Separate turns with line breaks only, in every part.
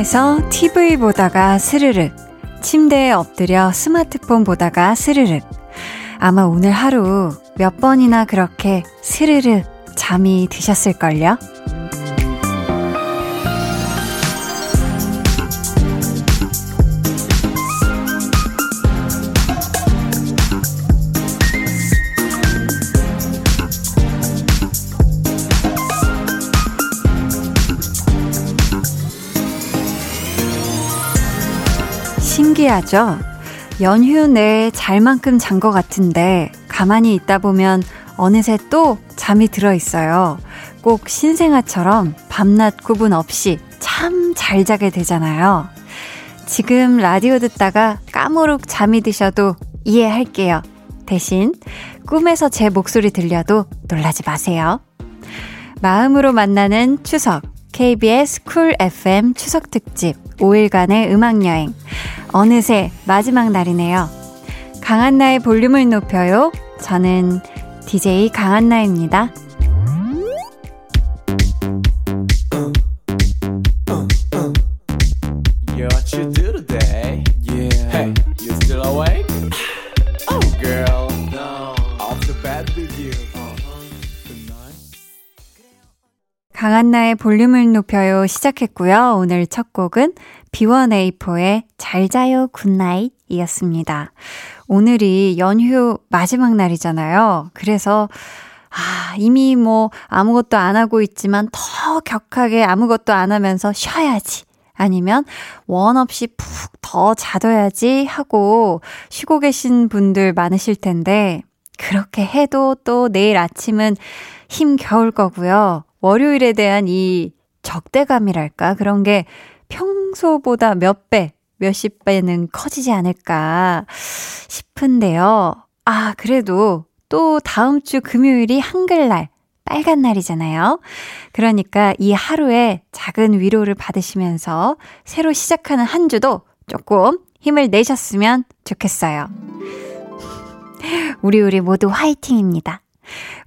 소파에서 TV 보다가 스르륵, 침대에 엎드려 스마트폰 보다가 스르륵. 아마 오늘 하루 몇 번이나 그렇게 스르륵 잠이 드셨을걸요? 신기하죠? 연휴 내에 잘만큼 잔 것 같은데 가만히 있다 보면 어느새 또 잠이 들어 있어요. 꼭 신생아처럼 밤낮 구분 없이 참 잘 자게 되잖아요. 지금 라디오 듣다가 까무룩 잠이 드셔도 이해할게요. 대신 꿈에서 제 목소리 들려도 놀라지 마세요. 마음으로 만나는 추석 KBS 쿨 FM 추석 특집 5일간의 음악 여행. 어느새 마지막 날이네요. 강한나의 볼륨을 높여요. 저는 DJ 강한나입니다. 강한나의 볼륨을 높여요 시작했고요. 오늘 첫 곡은 B1A4의 잘 자요 good night이었습니다. 오늘이 연휴 마지막 날이잖아요. 그래서 아, 이미 뭐 아무것도 안 하고 있지만 더 격하게 아무것도 안 하면서 쉬어야지. 아니면 원 없이 푹 더 자둬야지 하고 쉬고 계신 분들 많으실 텐데 그렇게 해도 또 내일 아침은 힘겨울 거고요. 월요일에 대한 이 적대감이랄까? 그런 게 평소보다 몇 배, 몇십 배는 커지지 않을까 싶은데요. 아, 그래도 또 다음 주 금요일이 한글날, 빨간 날이잖아요. 그러니까 이 하루에 작은 위로를 받으시면서 새로 시작하는 한 주도 조금 힘을 내셨으면 좋겠어요. 우리 우리 모두 화이팅입니다.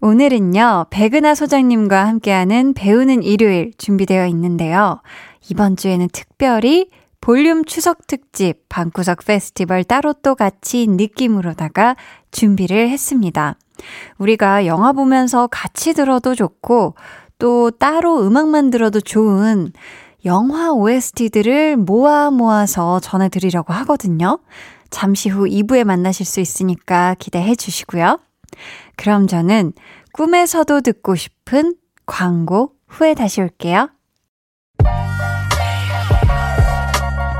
오늘은요, 백은하 소장님과 함께하는 배우는 일요일 준비되어 있는데요. 이번 주에는 특별히 볼륨 추석 특집 방구석 페스티벌 따로 또 같이 느낌으로다가 준비를 했습니다. 우리가 영화 보면서 같이 들어도 좋고 또 따로 음악만 들어도 좋은 영화 OST들을 모아 모아서 전해드리려고 하거든요. 잠시 후 2부에 만나실 수 있으니까 기대해 주시고요. 그럼 저는 꿈에서도 듣고 싶은 광고 후에 다시 올게요.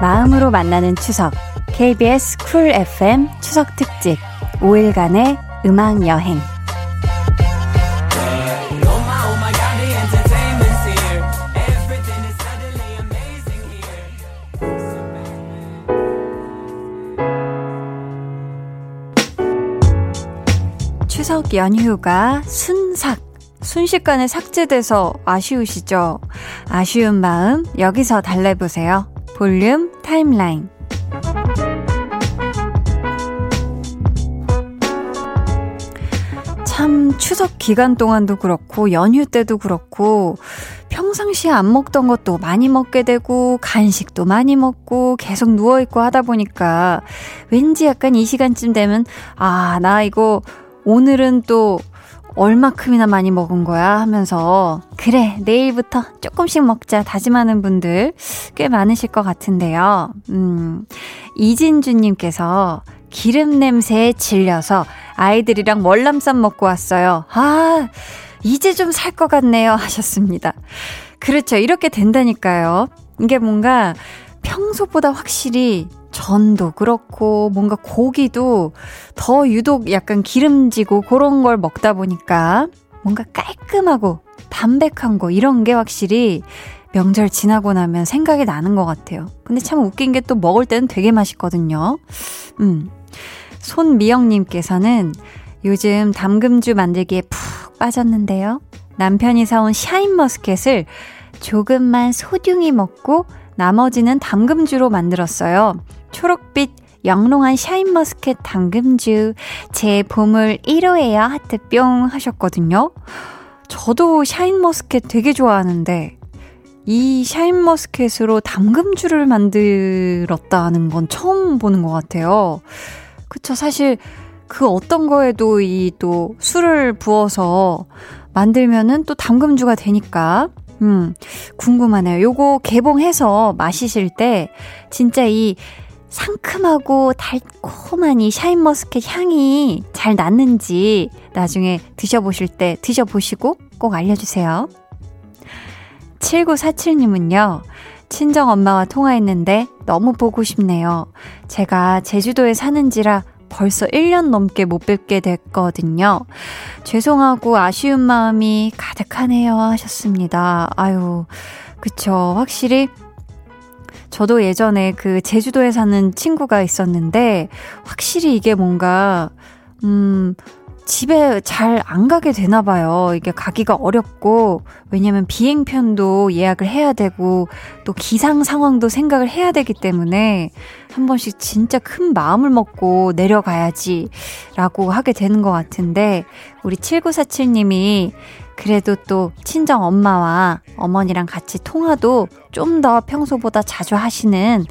마음으로 만나는 추석. KBS 쿨 FM 추석 특집. 5일간의 음악 여행 추석 연휴가 순삭, 순식간에 삭제돼서 아쉬우시죠? 아쉬운 마음 여기서 달래보세요. 볼륨 타임라인. 참 추석 기간 동안도 그렇고 연휴 때도 그렇고 평상시에 안 먹던 것도 많이 먹게 되고 간식도 많이 먹고 계속 누워 있고 하다 보니까 왠지 약간 이 시간쯤 되면 아, 나 이거 오늘은 또 얼마큼이나 많이 먹은 거야 하면서 그래 내일부터 조금씩 먹자 다짐하는 분들 꽤 많으실 것 같은데요. 음, 이진주님께서 기름 냄새에 질려서 아이들이랑 월남쌈 먹고 왔어요. 아, 이제 좀 살 것 같네요 하셨습니다. 그렇죠. 이렇게 된다니까요. 이게 뭔가 평소보다 확실히 전도 그렇고 뭔가 고기도 더 유독 약간 기름지고 그런 걸 먹다 보니까 뭔가 깔끔하고 담백한 거 이런 게 확실히 명절 지나고 나면 생각이 나는 것 같아요. 근데 참 웃긴 게 또 먹을 때는 되게 맛있거든요. 음. 손미영님께서는 요즘 담금주 만들기에 푹 빠졌는데요. 남편이 사온 샤인머스켓을 조금만 소중히 먹고 나머지는 담금주로 만들었어요. 초록빛 영롱한 샤인머스켓 담금주 제 보물 1호예요 하트 뿅 하셨거든요. 저도 샤인머스켓 되게 좋아하는데 이 샤인머스켓으로 담금주를 만들었다는 건 처음 보는 것 같아요. 그쵸. 사실 그 어떤 거에도 이 또 술을 부어서 만들면은 또 담금주가 되니까. 음, 궁금하네요. 요거 개봉해서 마시실 때 진짜 이 상큼하고 달콤한 이 샤인머스켓 향이 잘 났는지 나중에 드셔보실 때 드셔보시고 꼭 알려주세요. 7947님은요, 친정 엄마와 통화했는데 너무 보고 싶네요. 제가 제주도에 사는지라 벌써 1년 넘게 못 뵙게 됐거든요. 죄송하고 아쉬운 마음이 가득하네요. 하셨습니다. 아유, 그쵸. 확실히 저도 예전에 그 제주도에 사는 친구가 있었는데, 확실히 이게 뭔가, 음, 집에 잘 안 가게 되나 봐요. 이게 가기가 어렵고, 왜냐면 비행편도 예약을 해야 되고, 또 기상 상황도 생각을 해야 되기 때문에, 한 번씩 진짜 큰 마음을 먹고 내려가야지, 라고 하게 되는 것 같은데, 우리 7947님이 그래도 또 친정 엄마와 어머니랑 같이 통화도 좀 더 평소보다 자주 하시는,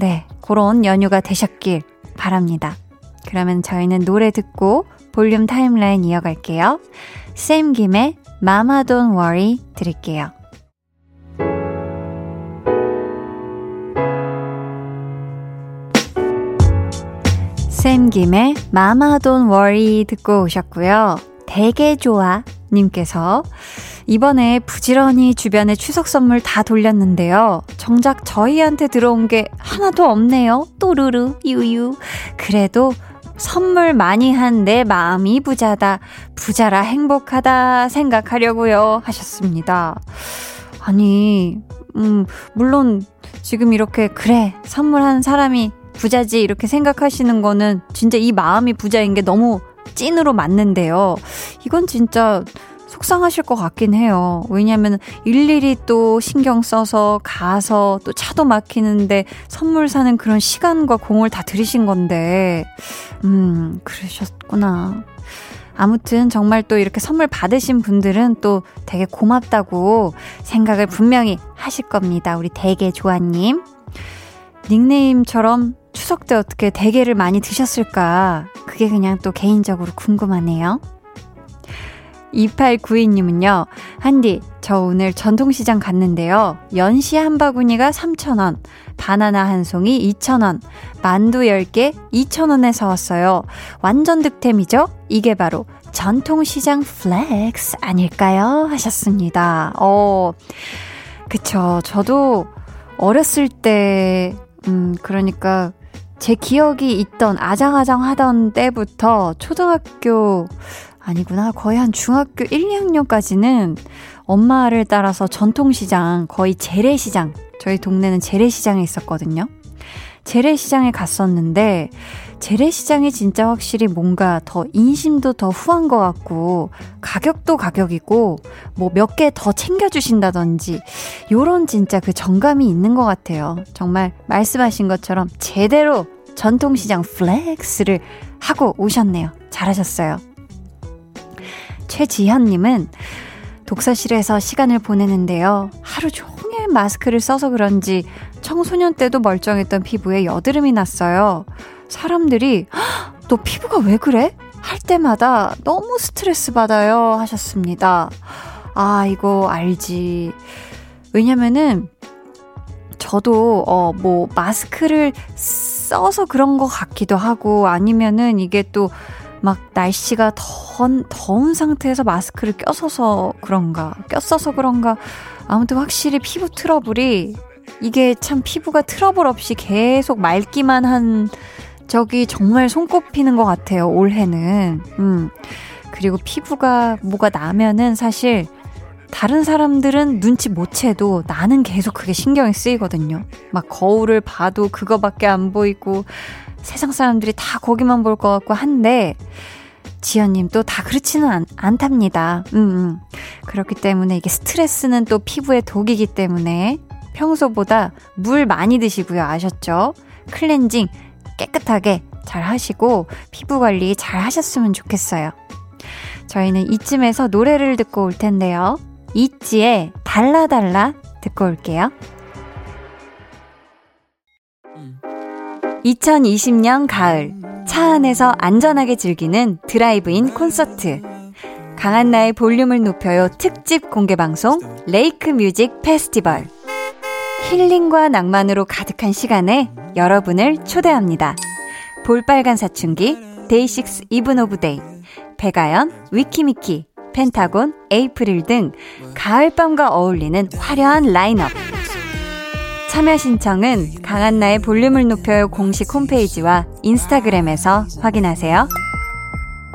네, 그런 연휴가 되셨길 바랍니다. 그러면 저희는 노래 듣고 볼륨 타임라인 이어갈게요. 쌤 김의 Mama Don't Worry 드릴게요. 쌤 김의 Mama Don't Worry 듣고 오셨고요. 되게 좋아 님께서 이번에 부지런히 주변에 추석 선물 다 돌렸는데요. 정작 저희한테 들어온 게 하나도 없네요. 또르르 유유. 그래도 선물 많이 한 내 마음이 부자다. 부자라 행복하다 생각하려고요. 하셨습니다. 아니, 음, 물론 지금 이렇게 그래. 선물한 사람이 부자지 이렇게 생각하시는 거는 진짜 이 마음이 부자인 게 너무 찐으로 맞는데요. 이건 진짜 속상하실 것 같긴 해요. 왜냐면 일일이 또 신경 써서 가서 또 차도 막히는데 선물 사는 그런 시간과 공을 다 들이신 건데, 음, 그러셨구나. 아무튼 정말 또 이렇게 선물 받으신 분들은 또 되게 고맙다고 생각을 분명히 하실 겁니다. 우리 대게 조아님. 닉네임처럼 추석 때 어떻게 대게를 많이 드셨을까? 그게 그냥 또 개인적으로 궁금하네요. 2892님은요, 한디, 저 오늘 전통시장 갔는데요. 연시 한 바구니가 3,000원, 바나나 한 송이 2,000원, 만두 10개 2,000원에 사왔어요. 완전 득템이죠? 이게 바로 전통시장 flex 아닐까요? 하셨습니다. 어, 그쵸. 저도 어렸을 때, 음, 그러니까 제 기억이 있던 아장아장 하던 때부터 초등학교 아니구나. 거의 한 중학교 1, 2학년까지는 엄마를 따라서 전통시장, 거의 재래시장, 저희 동네는 재래시장이 있었거든요. 재래시장에 갔었는데, 재래시장이 진짜 확실히 뭔가 더 인심도 더 후한 것 같고, 가격도 가격이고, 뭐 몇 개 더 챙겨주신다든지, 요런 진짜 그 정감이 있는 것 같아요. 정말 말씀하신 것처럼 제대로 전통시장 flex를 하고 오셨네요. 잘하셨어요. 최지현님은 독서실에서 시간을 보내는데요. 하루 종일 마스크를 써서 그런지 청소년 때도 멀쩡했던 피부에 여드름이 났어요. 사람들이 너 피부가 왜 그래? 할 때마다 너무 스트레스 받아요 하셨습니다. 아, 이거 알지. 왜냐면은 저도 어 뭐 마스크를 써서 그런 것 같기도 하고 아니면은 이게 또 막 날씨가 더운, 더운 상태에서 마스크를 껴서서 그런가, 꼈어서 그런가. 아무튼 확실히 피부 트러블이 이게 참 피부가 트러블 없이 계속 맑기만 한 적이 정말 손꼽히는 것 같아요, 올해는. 음. 그리고 피부가 뭐가 나면은 사실 다른 사람들은 눈치 못 채도 나는 계속 그게 신경이 쓰이거든요. 막 거울을 봐도 그거밖에 안 보이고 세상 사람들이 다 거기만 볼 것 같고 한데 지연님 또 다 그렇지는 않, 않답니다. 음, 음. 그렇기 때문에 이게 스트레스는 또 피부에 독이기 때문에 평소보다 물 많이 드시고요. 아셨죠? 클렌징 깨끗하게 잘 하시고 피부 관리 잘 하셨으면 좋겠어요. 저희는 이쯤에서 노래를 듣고 올 텐데요. 있지의 달라달라 듣고 올게요. 2020년 가을 차 안에서 안전하게 즐기는 드라이브인 콘서트. 강한나의 볼륨을 높여요. 특집 공개 방송 Lake Music Festival. 힐링과 낭만으로 가득한 시간에 여러분을 초대합니다. 볼빨간 사춘기 데이식스 이븐 오브 데이 백아연 위키미키 펜타곤 에이프릴 등 가을밤과 어울리는 화려한 라인업 참여 신청은 강한나의 볼륨을 높여요 공식 홈페이지와 인스타그램에서 확인하세요.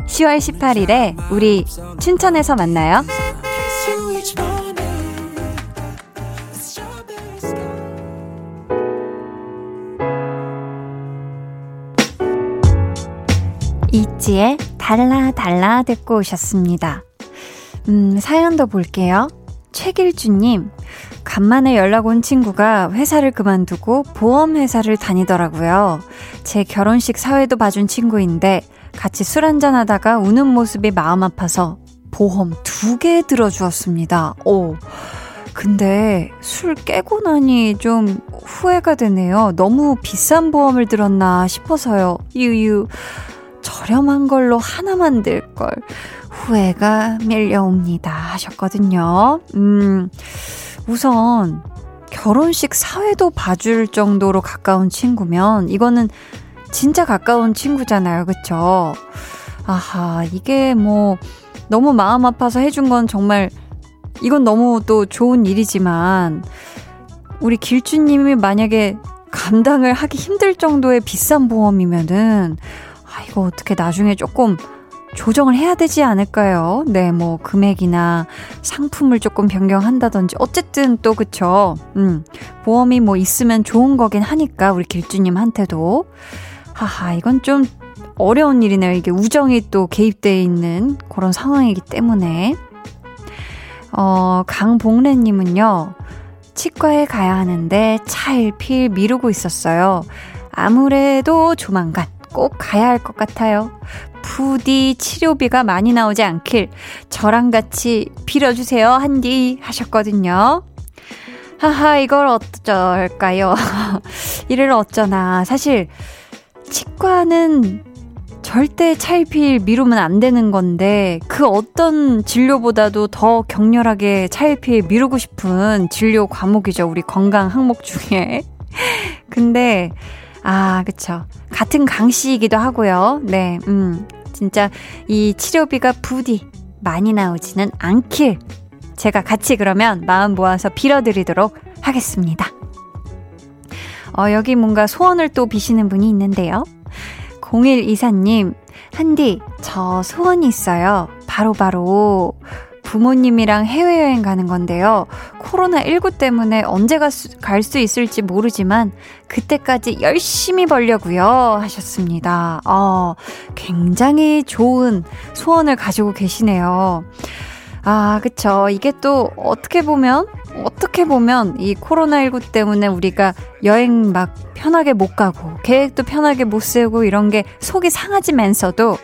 10월 18일에 우리 춘천에서 만나요. 이지의 달라 달라 듣고 오셨습니다. 음, 사연 더 볼게요. 최길주님, 간만에 연락 온 친구가 회사를 그만두고 보험회사를 다니더라고요. 제 결혼식 사회도 봐준 친구인데 같이 술 한잔 하다가 우는 모습이 마음 아파서 보험 두 개 들어주었습니다. 오. 근데 술 깨고 나니 좀 후회가 되네요. 너무 비싼 보험을 들었나 싶어서요. 유유. 저렴한 걸로 하나만 들 걸. 후회가 밀려옵니다. 하셨거든요. 음, 우선, 결혼식 사회도 봐줄 정도로 가까운 친구면, 이거는 진짜 가까운 친구잖아요. 그쵸? 아하, 이게 뭐, 너무 마음 아파서 해준 건 정말, 이건 너무 또 좋은 일이지만, 우리 길주님이 만약에 감당을 하기 힘들 정도의 비싼 보험이면은, 아, 이거 어떻게 나중에 조금 조정을 해야 되지 않을까요? 네, 뭐, 금액이나 상품을 조금 변경한다든지. 어쨌든 또, 그쵸. 음, 보험이 뭐 있으면 좋은 거긴 하니까, 우리 길주님한테도. 하하, 이건 좀 어려운 일이네요. 이게 우정이 또 개입되어 있는 그런 상황이기 때문에. 어, 강봉래님은요, 치과에 가야 하는데 차일필 미루고 있었어요. 아무래도 조만간 꼭 가야 할 것 같아요. 부디 치료비가 많이 나오지 않길 저랑 같이 빌어주세요, 한디 하셨거든요. 하하, 이걸 어쩔까요? 이를 어쩌나. 사실, 치과는 절대 차일피일 미루면 안 되는 건데, 그 어떤 진료보다도 더 격렬하게 차일피일 미루고 싶은 진료 과목이죠. 우리 건강 항목 중에. 근데, 아, 그쵸. 같은 강씨이기도 하고요. 네, 음, 진짜 이 치료비가 부디 많이 나오지는 않길 제가 같이 그러면 마음 모아서 빌어드리도록 하겠습니다. 어, 여기 뭔가 소원을 또 비시는 분이 있는데요. 0124님, 한디, 저 소원이 있어요. 바로바로 바로 부모님이랑 해외여행 가는 건데요. 코로나19 때문에 언제 갈 수 있을지 모르지만 그때까지 열심히 벌려고요 하셨습니다. 어, 굉장히 좋은 소원을 가지고 계시네요. 아, 그쵸. 이게 또 어떻게 보면, 어떻게 보면 이 코로나19 때문에 우리가 여행 막 편하게 못 가고, 계획도 편하게 못 세우고 이런 게 속이 상하지면서도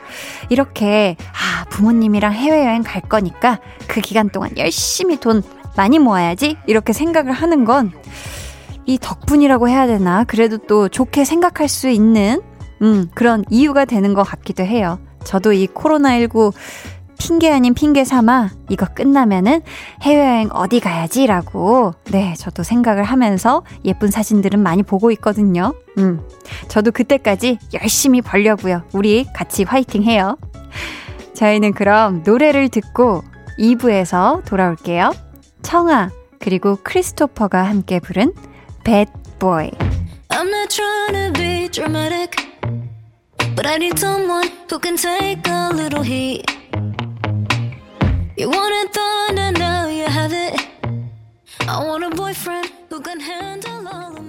이렇게, 아, 부모님이랑 해외여행 갈 거니까 그 기간 동안 열심히 돈 많이 모아야지. 이렇게 생각을 하는 건 이 덕분이라고 해야 되나. 그래도 또 좋게 생각할 수 있는, 음, 그런 이유가 되는 것 같기도 해요. 저도 이 코로나19 핑계 아닌 핑계 삼아 이거 끝나면은 해외여행 어디 가야지라고 네 저도 생각을 하면서 예쁜 사진들은 많이 보고 있거든요. 음 저도 그때까지 열심히 벌려고요. 우리 같이 화이팅 해요. 저희는 그럼 노래를 듣고 2부에서 돌아올게요. 청아 그리고 크리스토퍼가 함께 부른 Bad Boy. I'm not trying to be dramatic, but I need someone who can take a little heat. You wanted thunder, now you have it. I want a boyfriend who can handle all of me.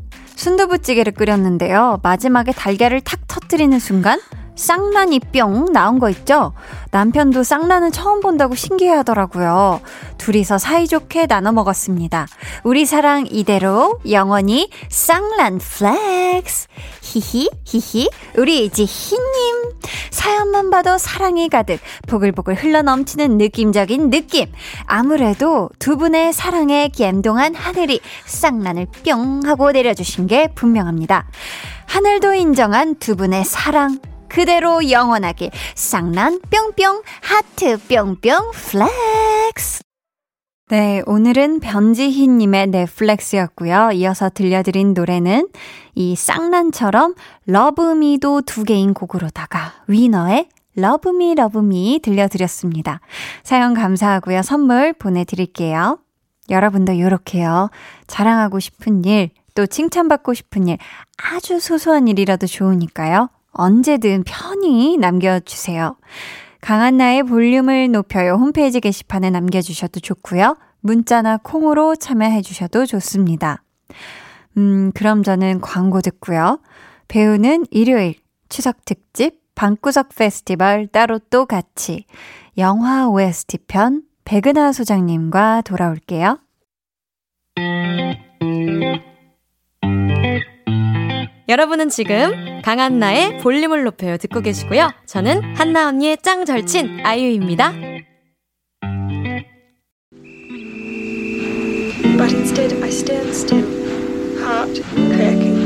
순두부찌개를 끓였는데요. 마지막에 달걀을 탁 터뜨리는 순간 쌍란이 뿅 나온 거 있죠? 남편도 쌍란은 처음 본다고 신기해 하더라고요. 둘이서 사이좋게 나눠 먹었습니다. 우리 사랑 이대로 영원히 쌍란 flex. 히히, 히히, 우리 지희님. 사연만 봐도 사랑이 가득, 보글보글 흘러 넘치는 느낌적인 느낌. 아무래도 두 분의 사랑에 갬동한 하늘이 쌍란을 뿅 하고 내려주신 게 분명합니다. 하늘도 인정한 두 분의 사랑. 그대로 영원하게 쌍란 뿅뿅 하트 뿅뿅 flex 네, 오늘은 변지희님의 flex였고요. 이어서 들려드린 노래는 이 쌍란처럼 love me도 두 개인 곡으로다가 위너의 Love Me Love Me 들려드렸습니다. 사연 감사하고요. 선물 보내드릴게요. 여러분도 이렇게요. 자랑하고 싶은 일, 또 칭찬받고 싶은 일, 아주 소소한 일이라도 좋으니까요. 언제든 편히 남겨주세요. 강한나의 볼륨을 높여요 홈페이지 게시판에 남겨주셔도 좋고요. 문자나 콩으로 참여해주셔도 좋습니다. 음, 그럼 저는 광고 듣고요. 배우는 일요일 추석 특집 방구석 페스티벌 따로 또 같이 영화 OST 편 백은하 소장님과 돌아올게요.
여러분은 지금 강한나의 볼륨을 높여요 듣고 계시고요. 저는 한나 언니의 짱 절친 아이유입니다. But instead I stand still, heart cracking.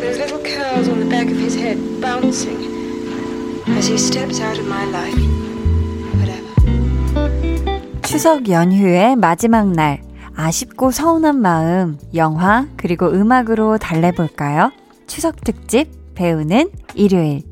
Those little curls on the back of his head bouncing as he steps out of my life. Whatever.
추석 연휴의 마지막 날. 아쉽고 서운한 마음, 영화, 그리고 음악으로 달래볼까요? 추석 특집 배우는 일요일.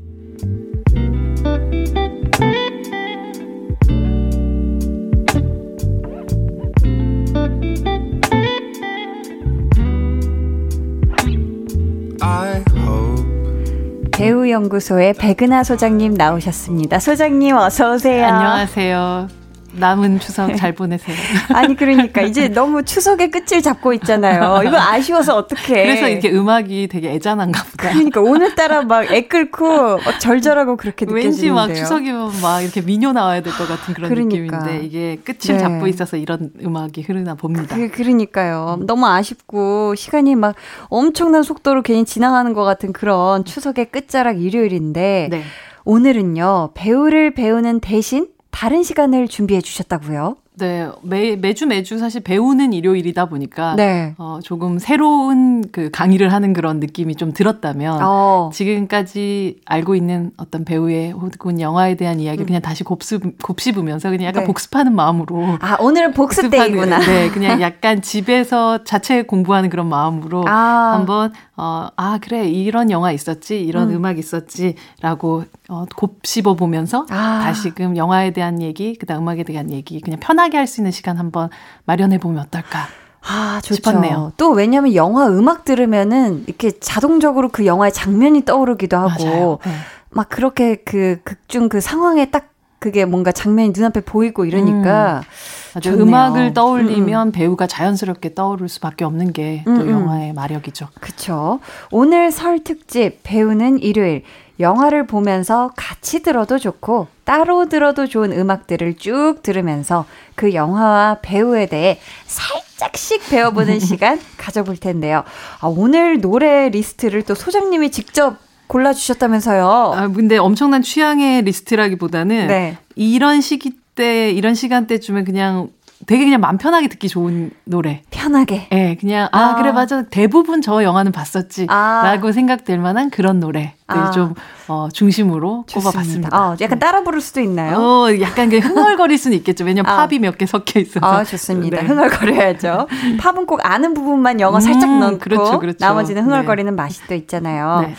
배우연구소의 백은하 소장님 나오셨습니다. 소장님 어서 오세요.
안녕하세요. 남은 추석 잘 보내세요.
아니 그러니까 이제 너무 추석의 끝을 잡고 있잖아요. 이거 아쉬워서 어떡해.
그래서 이렇게 음악이 되게 애잔한가 보다.
그러니까 오늘따라 막애 끓고 막 절절하고 그렇게 느껴지는데요.
왠지 막 추석이면 막 이렇게 미녀 나와야 될 것 같은 그런 그러니까. 느낌인데 이게 끝을 네. 잡고 있어서 이런 음악이 흐르나 봅니다.
그, 그러니까요. 너무 아쉽고 시간이 막 엄청난 속도로 괜히 지나가는 것 같은 그런 추석의 끝자락 일요일인데 네. 오늘은요 배우를 배우는 대신 다른 시간을 준비해 주셨다고요?
네, 매, 매주 매주 사실 배우는 일요일이다 보니까 네. 어, 조금 새로운 그 강의를 하는 그런 느낌이 좀 들었다면 어. 지금까지 알고 있는 어떤 배우의 혹은 영화에 대한 이야기 음. 그냥 다시 곱씹, 곱씹으면서 그냥 약간 네. 복습하는 마음으로
아 오늘은 복습데이구나.
네, 그냥 약간 집에서 자체 공부하는 그런 마음으로 아. 한번 어, 아 그래 이런 영화 있었지 이런 음. 악 있었지 라고 어, 곱씹어 보면서 아. 다시금 영화에 대한 얘기 그 다음 음악에 대한 얘기 그냥 편하게 편하게 할 수 있는 시간 한번 마련해 보면 어떨까? 아, 좋죠. 싶었네요.
또 왜냐면 영화 음악 들으면은 이렇게 자동적으로 그 영화의 장면이 떠오르기도 하고 네. 막 그렇게 그 극중 그 상황에 딱 그게 뭔가 장면이 눈앞에 보이고 이러니까
음. 아주 음악을 떠올리면 음. 배우가 자연스럽게 떠오를 수밖에 없는 게또 음, 음. 영화의 마력이죠.
그렇죠. 오늘 설 특집 배우는 일요일 영화를 보면서 같이 들어도 좋고 따로 들어도 좋은 음악들을 쭉 들으면서 그 영화와 배우에 대해 살짝씩 배워보는 시간 가져볼 텐데요. 아, 오늘 노래 리스트를 또 소장님이 직접 골라주셨다면서요.
아, 근데 엄청난 취향의 리스트라기보다는 네. 이런 시기 때, 이런 시간대쯤에 그냥 되게 그냥 마음 편하게 듣기 좋은 노래.
편하게.
예, 네, 그냥 아, 아, 그래 맞아. 대부분 저 영화는 봤었지라고 아. 생각될 만한 그런 노래. 아. 좀 어, 중심으로 좋습니다. 꼽아봤습니다.
어, 약간 따라 부를 수도 있나요?
어, 약간 그 흥얼거릴 수는 있겠죠. 왜냐면 아. 팝이 몇 개 섞여 있어서.
아, 좋습니다. 네. 흥얼거려야죠. 팝은 꼭 아는 부분만 영어 살짝 음, 넣고 그렇죠, 그렇죠. 나머지는 흥얼거리는 네. 맛이 또 있잖아요. 네.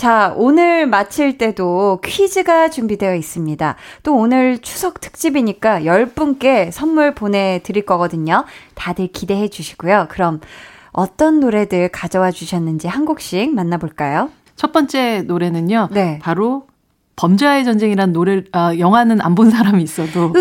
자, 오늘 마칠 때도 퀴즈가 준비되어 있습니다. 또 오늘 추석 특집이니까 10분께 선물 보내드릴 거거든요. 다들 기대해 주시고요. 그럼 어떤 노래들 가져와 주셨는지 한 곡씩 만나볼까요?
첫 번째 노래는요. 네. 바로 범죄와의 전쟁이란 노래 아, 영화는 안 본 사람이 있어도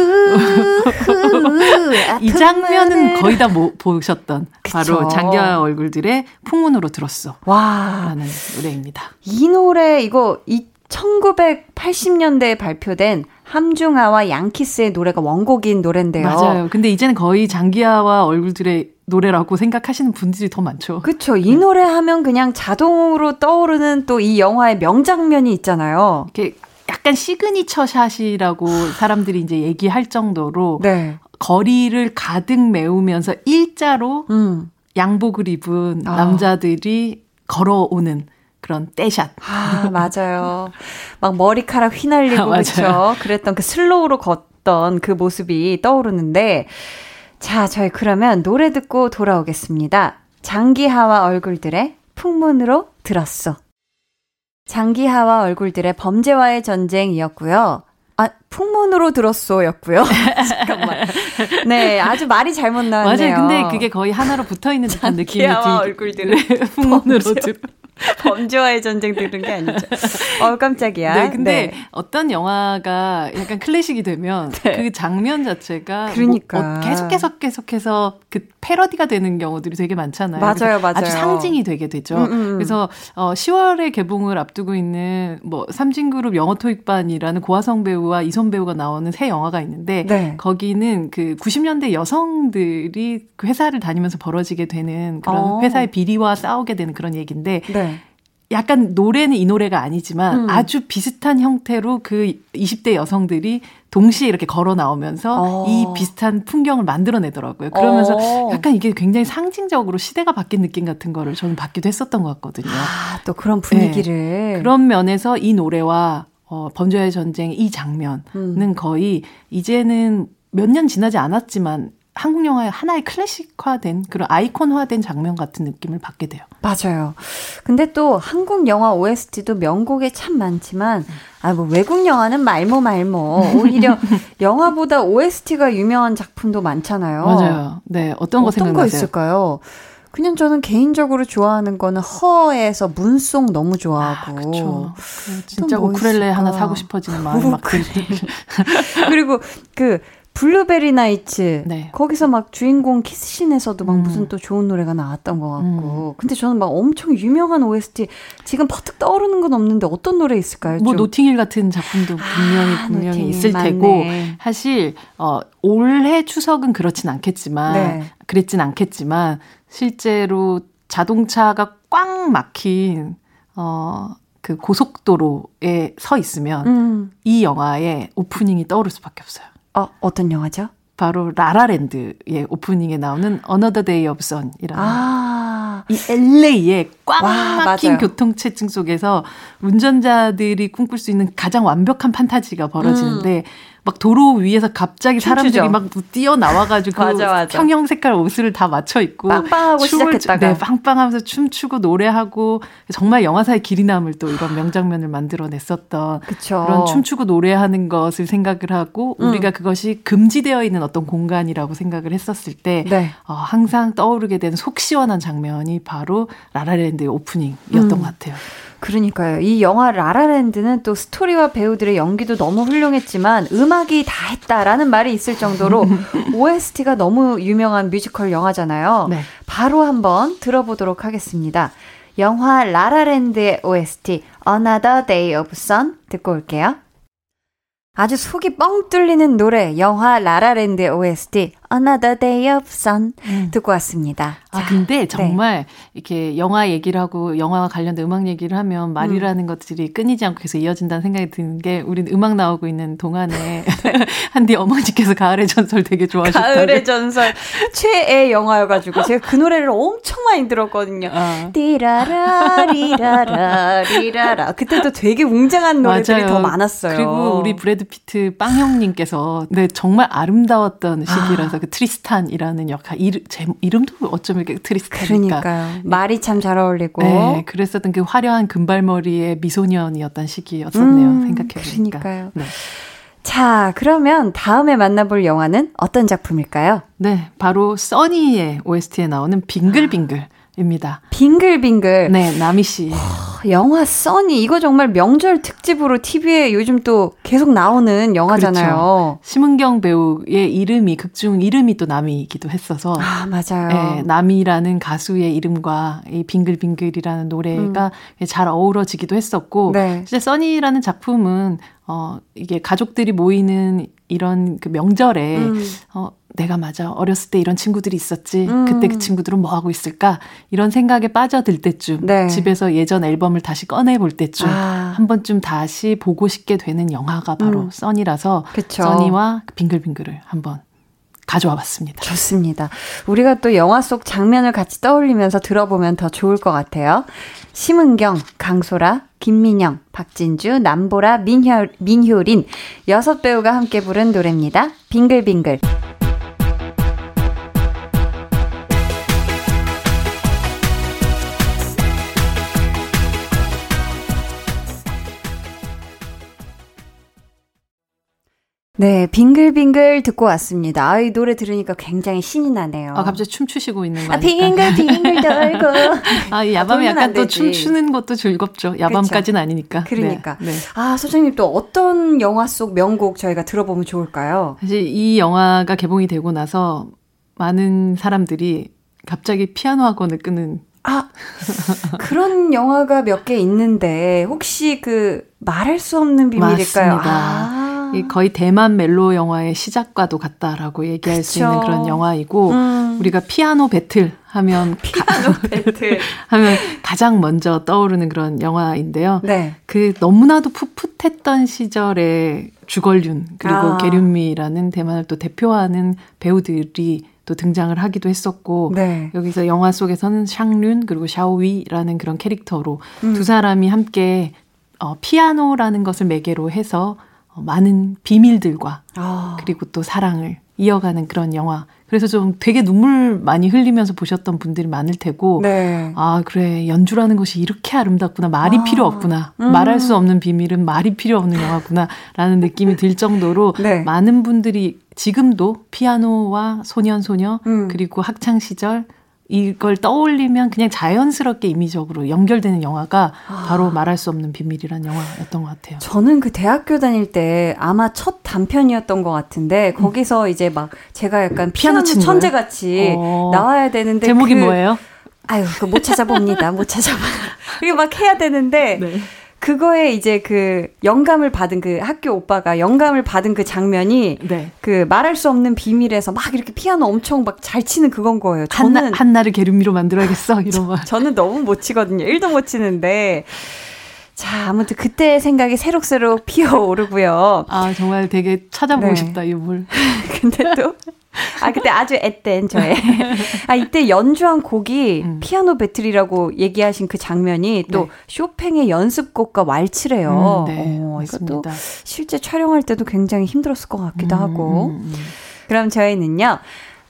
이 장면은 거의 다 모, 보셨던 그쵸. 바로 장기하 얼굴들의 풍문으로 들었어. 와. 라는 노래입니다.
이 노래 이거 이 1980년대에 발표된 함중아와 양키스의 노래가 원곡인 노래인데요.
맞아요. 근데 이제는 거의 장기하와 얼굴들의 노래라고 생각하시는 분들이 더 많죠.
그렇죠. 이 네. 노래 하면 그냥 자동으로 떠오르는 또 이 영화의 명장면이 있잖아요.
이렇게 약간 signature shot이라고 사람들이 이제 얘기할 정도로 네. 거리를 가득 메우면서 일자로 음. 양복을 입은 아. 남자들이 걸어오는 그런 떼shot.
아, 맞아요. 막 머리카락 휘날리고 그렇죠. 그랬던 그 slow로 걷던 그 모습이 떠오르는데 자, 저희 그러면 노래 듣고 돌아오겠습니다. 장기하와 얼굴들의 풍문으로 들었어. 장기하와 얼굴들의 범죄와의 전쟁이었고요. 아, 풍문으로 들었어였고요. 잠깐만. 네, 아주 말이 잘못 나왔네요.
맞아요. 근데 그게 거의 하나로 붙어 있는 듯한 느낌이
들고. 얼굴들의 네, 풍문으로 들 범죄와의 전쟁 들은 게 아니죠. 어, 깜짝이야.
네, 근데 네. 어떤 영화가 약간 클래식이 되면 네. 그 장면 자체가 그러니까 뭐, 어, 계속 계속 계속해서 그 패러디가 되는 경우들이 되게 많잖아요.
맞아요, 맞아요.
아주 상징이 되게 되죠. 음, 음, 음. 그래서 어, 10월에 개봉을 앞두고 있는 뭐 삼진그룹 영어 토익반이라는 고화성 배우와 이손 배우가 나오는 새 영화가 있는데 네. 거기는 그 90년대 여성들이 그 회사를 다니면서 벌어지게 되는 그런 어. 회사의 비리와 싸우게 되는 그런 얘기인데 네. 약간 노래는 이 노래가 아니지만 음. 아주 비슷한 형태로 그 20대 여성들이 동시에 이렇게 걸어 나오면서 어. 이 비슷한 풍경을 만들어내더라고요. 그러면서 어. 약간 이게 굉장히 상징적으로 시대가 바뀐 느낌 같은 거를 저는 받기도 했었던 것 같거든요. 아,
또 그런 분위기를.
네. 그런 면에서 이 노래와 어, 범죄의 전쟁 이 장면은 음. 거의 이제는 몇 년 지나지 않았지만 한국 영화의 하나의 클래식화된 그런 아이콘화된 장면 같은 느낌을 받게 돼요.
맞아요. 근데 또 한국 영화 OST도 명곡에 참 많지만 아 뭐 외국 영화는 말모 말모 오히려 영화보다 OST가 유명한 작품도 많잖아요.
맞아요. 네, 어떤 거 생각나세요?
어떤 거 있을까요? 그냥 저는 개인적으로 좋아하는 거는 Her에서 Moon Song 너무 좋아하고. 아, 그쵸.
진짜 뭐 우쿨렐레 하나 사고 싶어지는 마음이 막
그리고 그 Blueberry Nights. 네. 거기서 막 주인공 키스신에서도 막 음. 무슨 또 좋은 노래가 나왔던 것 같고. 음. 근데 저는 막 엄청 유명한 OST 지금 퍼뜩 떠오르는 건 없는데 어떤 노래 있을까요?
뭐 좀? 노팅힐 같은 작품도 분명히 아, 분명히 있을 맞네. 테고 사실 어 올해 추석은 그렇진 않겠지만 네. 그랬진 않겠지만 실제로 자동차가 꽉 막힌 어. 그 고속도로에 서 있으면 음. 이 영화의 오프닝이 떠오를 수밖에 없어요.
어, 어떤 영화죠?
바로 라라랜드의 오프닝에 나오는 Another Day of Sun이라는 아~ 이 LA의 꽉 와, 막힌 맞아요. 교통체증 속에서 운전자들이 꿈꿀 수 있는 가장 완벽한 판타지가 벌어지는데 음. 막 도로 위에서 갑자기 춤추죠. 사람들이 막 뛰어나와가지고 맞아, 맞아. 평형 색깔 옷을 다 맞춰 입고
빵빵하고 시작했다가
네, 빵빵하면서 춤추고 노래하고 정말 영화사에 길이 남을 또 이런 명장면을 만들어냈었던 그쵸. 그런 춤추고 노래하는 것을 생각을 하고 음. 우리가 그것이 금지되어 있는 어떤 공간이라고 생각을 했었을 때 네. 어, 항상 떠오르게 되는 속 시원한 장면이 바로 라라랜드의 오프닝이었던 음. 것 같아요.
그러니까요. 이 영화 라라랜드는 또 스토리와 배우들의 연기도 너무 훌륭했지만 음악이 다 했다라는 말이 있을 정도로 OST가 너무 유명한 뮤지컬 영화잖아요. 네. 바로 한번 들어보도록 하겠습니다. 영화 라라랜드의 OST Another Day of Sun 듣고 올게요. 아주 속이 뻥 뚫리는 노래 영화 라라랜드의 OST Another Day of Sun 음. 듣고 왔습니다.
아 근데 네. 정말 네. 이렇게 영화 얘기를 하고 영화와 관련된 음악 얘기를 하면 말이라는 음. 것들이 끊이지 않고 계속 이어진다는 생각이 드는 게 우린 음악 나오고 있는 동안에 네. 한디 어머니께서 가을의 전설 되게 좋아하셨다고.
가을의 전설 최애 영화여가지고 제가 그 노래를 엄청 많이 들었거든요. 어. 띠라라 리라라 리라라 그때도 되게 웅장한 노래들이 맞아요. 더 많았어요.
그리고 우리 브래드 피트 빵 형님께서 네 정말 아름다웠던 시기라서 그 트리스탄이라는 역할 이름 제 이름도 어쩌면 이렇게 트리스탄이니까
그러니까요. 말이 참 잘 어울리고.
네, 그랬었던 그 화려한 금발머리의 미소년이었던 시기였었네요. 음, 생각해 보니까.
그러니까요. 네. 자, 그러면 다음에 만나볼 영화는 어떤 작품일까요?
네, 바로 써니의 OST에 나오는 빙글빙글. 입니다.
빙글빙글.
네, 나미 씨.
영화 써니 이거 정말 명절 특집으로 TV에 요즘 또 계속 나오는 영화잖아요. 그렇죠.
심은경 배우의 이름이 극중 이름이 또 나미이기도 했어서
아 맞아요.
네, 나미라는 가수의 이름과 이 빙글빙글이라는 노래가 음. 잘 어우러지기도 했었고 네. 진짜 써니라는 작품은 어 이게 가족들이 모이는 이런 그 명절에 음. 어 내가 맞아. 어렸을 때 이런 친구들이 있었지. 음. 그때 그 친구들은 뭐 하고 있을까? 이런 생각에 빠져들 때쯤 네. 집에서 예전 앨범을 다시 꺼내 볼 때쯤 아. 한 번쯤 다시 보고 싶게 되는 영화가 바로 음. 써니라서 그쵸. 써니와 그 빙글빙글을 한번 가져와 봤습니다.
좋습니다. 우리가 또 영화 속 장면을 같이 떠올리면서 들어보면 더 좋을 것 같아요. 심은경, 강소라, 김민영, 박진주, 남보라, 민효, 민효린 여섯 배우가 함께 부른 노래입니다. 빙글빙글. 네, 빙글빙글 듣고 왔습니다. 아, 이 노래 들으니까 굉장히 신이 나네요.
아, 갑자기 춤추시고 있는 거
아, 빙글 빙글 돌고.
아, 이 야밤에 아, 약간 또 춤추는 것도 즐겁죠. 야밤까지는 아니니까.
그러니까. 네, 네. 아, 소장님 또 어떤 영화 속 명곡 저희가 들어보면 좋을까요?
사실 이 영화가 개봉이 되고 나서 많은 사람들이 갑자기 피아노 학원을 끄는
아, 그런 영화가 몇 개 있는데, 혹시 그, 말할 수 없는 비밀일까요?
맞습니다. 아. 거의 대만 멜로 영화의 시작과도 같다라고 얘기할 그쵸. 수 있는 그런 영화이고 음. 우리가 피아노 배틀 하면
피아노 배틀
하면 가장 먼저 떠오르는 그런 영화인데요. 네. 그 너무나도 풋풋했던 시절의 주걸륜 그리고 아. 게륜미라는 대만을 또 대표하는 배우들이 또 등장을 하기도 했었고 네. 여기서 영화 속에서는 샹륜 그리고 샤오위라는 그런 캐릭터로 음. 두 사람이 함께 어, 피아노라는 것을 매개로 해서 어, 많은 비밀들과 아. 그리고 또 사랑을 이어가는 그런 영화. 그래서 좀 되게 눈물 많이 흘리면서 보셨던 분들이 많을 테고, 네. 아, 그래, 연주라는 것이 이렇게 아름답구나. 말이 아. 필요 없구나. 음. 말할 수 없는 비밀은 말이 필요 없는 영화구나. 라는 느낌이 들 정도로 네. 많은 분들이 지금도 피아노와 소년, 소녀, 음. 그리고 학창시절, 이걸 떠올리면 그냥 자연스럽게 이미적으로 연결되는 영화가 아. 바로 말할 수 없는 비밀이란 영화였던 것 같아요.
저는 그 대학교 다닐 때 아마 첫 단편이었던 것 같은데 음. 거기서 음. 이제 막 제가 약간 피아노, 피아노 천재 같이 어. 나와야 되는데
제목이 그, 뭐예요?
아유, 그 못 찾아봅니다. 못 찾아봐. 그리고 막 해야 되는데 네. 그거에 이제 그 영감을 받은 그 학교 오빠가 영감을 받은 그 장면이 네. 그 말할 수 없는 비밀에서 막 이렇게 피아노 엄청 막 잘 치는 그건 거예요.
저는 한나, 한나를 게르미로 만들어야겠어 이런 거.
저는 너무 못 치거든요. 1도 못 치는데 자, 아무튼 그때 생각이 새록새록 피어오르고요.
아, 정말 되게 찾아보고 네. 싶다, 이 물.
근데 또 아, 그때 아주 앳된 저의. 아, 이때 연주한 곡이 음. 피아노 배틀이라고 얘기하신 그 장면이 또 네. 쇼팽의 연습곡과 왈츠래요. 음, 네, 어, 이것도 실제 촬영할 때도 굉장히 힘들었을 것 같기도 음, 하고. 음, 음. 그럼 저희는요,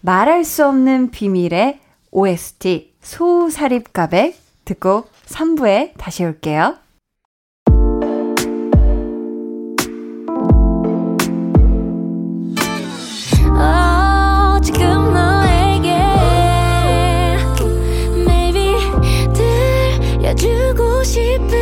말할 수 없는 비밀의 OST 소사립가백 듣고 3부에 다시 올게요. deep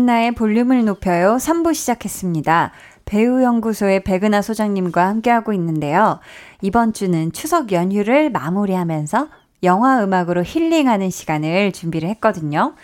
강한나의 볼륨을 높여요. 3부 시작했습니다. 배우연구소의 백은하 소장님과 함께하고 있는데요. 이번 주는 추석 연휴를 마무리하면서 영화 음악으로 힐링하는 시간을 준비를 했거든요.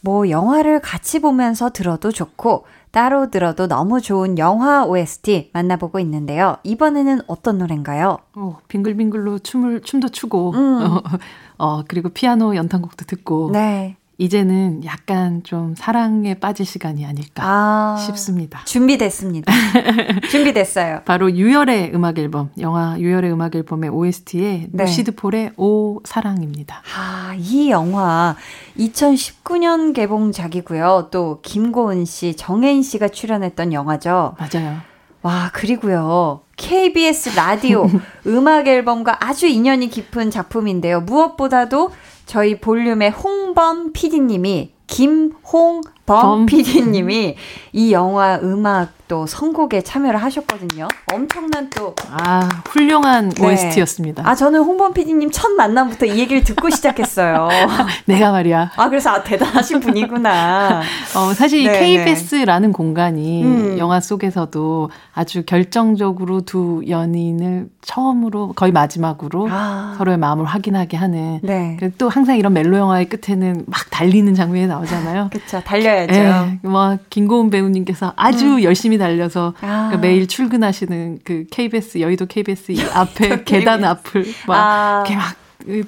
뭐, 영화를 같이 보면서 들어도 좋고, 따로 들어도 너무 좋은 영화 OST 만나보고 있는데요. 이번에는 어떤 노래인가요?
어, 빙글빙글로 춤을 춤도 추고 음. 어, 어, 그리고 피아노 연탄곡도 듣고 네. 이제는 약간 좀 사랑에 빠질 시간이 아닐까 아, 싶습니다.
준비됐습니다. 준비됐어요.
바로 유열의 음악 앨범, 영화 유열의 음악 앨범의 OST의 네. 루시드 폴의 오 사랑입니다.
아, 이 영화 2019년 개봉작이고요. 또 김고은 씨, 정혜인 씨가 출연했던 영화죠.
맞아요.
와, 그리고요. KBS 라디오 음악 앨범과 아주 인연이 깊은 작품인데요. 무엇보다도 저희 볼륨의 홍범 PD님이 김홍 범 PD님이 이 영화 음악 또 선곡에 참여를 하셨거든요. 엄청난 또.
아, 훌륭한 네. OST였습니다.
아, 저는 홍범 PD님 첫 만남부터 이 얘기를 듣고 시작했어요.
내가 말이야.
아, 그래서 아, 대단하신 분이구나.
어, 사실 네, KBS라는 네. 공간이 음. 영화 속에서도 아주 결정적으로 두 연인을 처음으로 거의 마지막으로 아. 서로의 마음을 확인하게 하는. 네. 또 항상 이런 멜로 영화의 끝에는 막 달리는 장면이 나오잖아요.
그렇죠. 달려야 죠. 네,
뭐 김고은 배우님께서 아주 음. 열심히 달려서 아. 그러니까 매일 출근하시는 그 KBS 여의도 KBS 이 앞에 계단 앞을 막 아. 이렇게 막